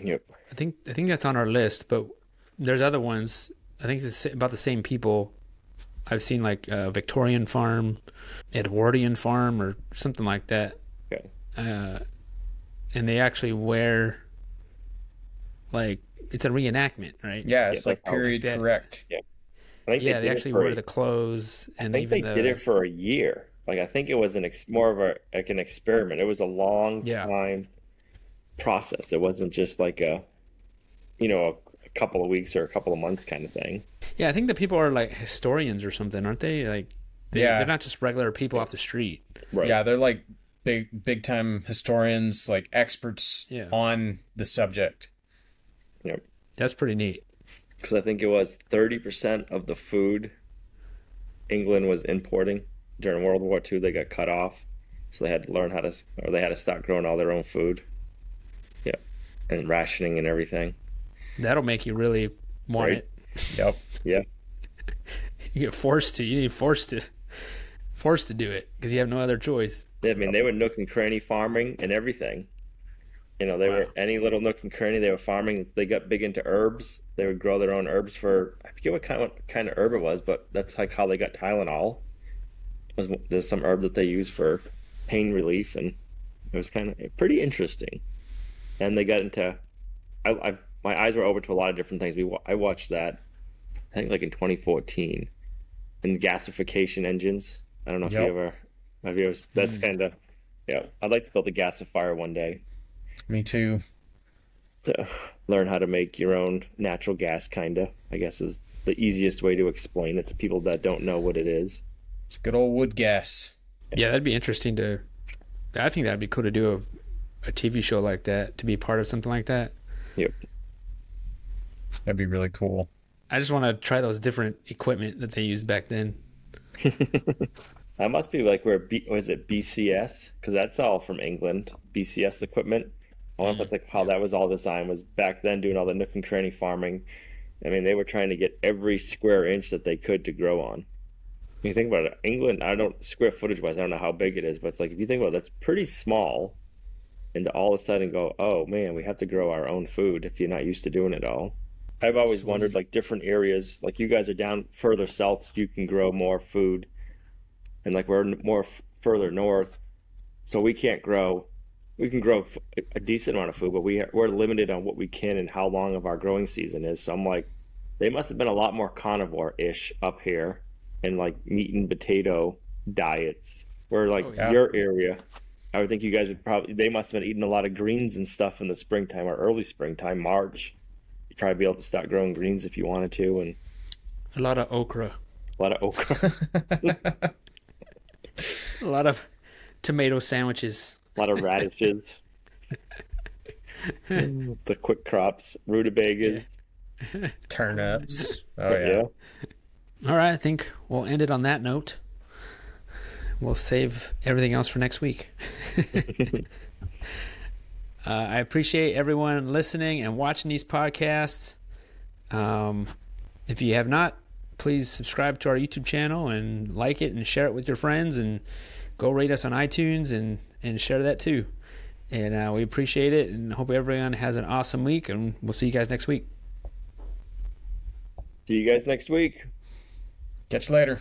Yep. I think I think that's on our list, but there's other ones. I think it's about the same people. I've seen like uh, Victorian Farm, Edwardian Farm, or something like that. Okay. Uh, and they actually wear like it's a reenactment, right? Yeah, it's Yeah, like like period like that. correct. I think Yeah, they did it actually wear a- the clothes I and think they the did it for a year. Like I think it was an ex- more of a like an experiment. It was a long Yeah. time process. It wasn't just like a you know a, a couple of weeks or a couple of months kind of thing. yeah. I think the people are like historians or something, aren't they? Like they, Yeah. they're not just regular people off the street. Right. Yeah, they're like big big time historians, like experts Yeah. on the subject. Yep. That's pretty neat. Because I think it was thirty percent of the food England was importing during World War II. They got cut off, so they had to learn how to, or they had to start growing all their own food. Yeah, and rationing and everything. That'll make you really want Right. it. Yep. Yeah. You get forced to. You need forced to, forced to do it because you have no other choice. I mean, they were nook and cranny farming and everything. You know, they were any little nook and cranny. They were farming. They got big into herbs. They would grow their own herbs for I forget what kind what kind of herb it was, but that's like how they got Tylenol. Was there's some herb that they use for pain relief, and it was kind of pretty interesting. And they got into, I, I my eyes were open to a lot of different things. We I watched that, I think like in 2014, and gasification engines. I don't know if Yep. you ever have you ever. That's mm. kind of yeah. I'd like to build a gasifier one day Me too. to learn how to make your own natural gas. Kinda, I guess, is the easiest way to explain it to people that don't know what it is. It's good old wood gas. Yeah, that'd be interesting to. I think that'd be cool to do a, a TV show like that to be part of something like that. Yep. That'd be really cool. I just want to try those different equipment that they used back then. That must be like where B, was it BCS? Because that's all from England. BCS equipment. I wonder if that's like how that was all designed. Was back then doing all the nook and cranny farming. I mean, they were trying to get every square inch that they could to grow on. When you think about it, England, I don't square footage wise, I don't know how big it is, but it's like if you think about it, that's pretty small. And to all of a sudden go, oh man, we have to grow our own food if you're not used to doing it all. I've always wondered, like different areas, like you guys are down further south, you can grow more food and like we're more f- further north, so we can't grow. We can grow f- a decent amount of food, but we we're limited on what we can and how long of our growing season is. So I'm like, they must have been a lot more carnivore-ish up here, and like meat and potato diets. Where like Oh, yeah. your area, I would think you guys would probably they must have been eating a lot of greens and stuff in the springtime or early springtime, March. you try to be able to start growing greens if you wanted to, and A lot of okra, a lot of okra, a lot of tomato sandwiches. a lot of radishes. the quick crops, rutabagas. Turnips. Oh yeah. yeah. All right, I think we'll end it on that note. we'll save everything else for next week. uh, I appreciate everyone listening and watching these podcasts. Um, if you have not, please subscribe to our YouTube channel and like it and share it with your friends and go rate us on iTunes and, and share that too. And uh, we appreciate it and hope everyone has an awesome week. And we'll see you guys next week. See you guys next week. Catch you later.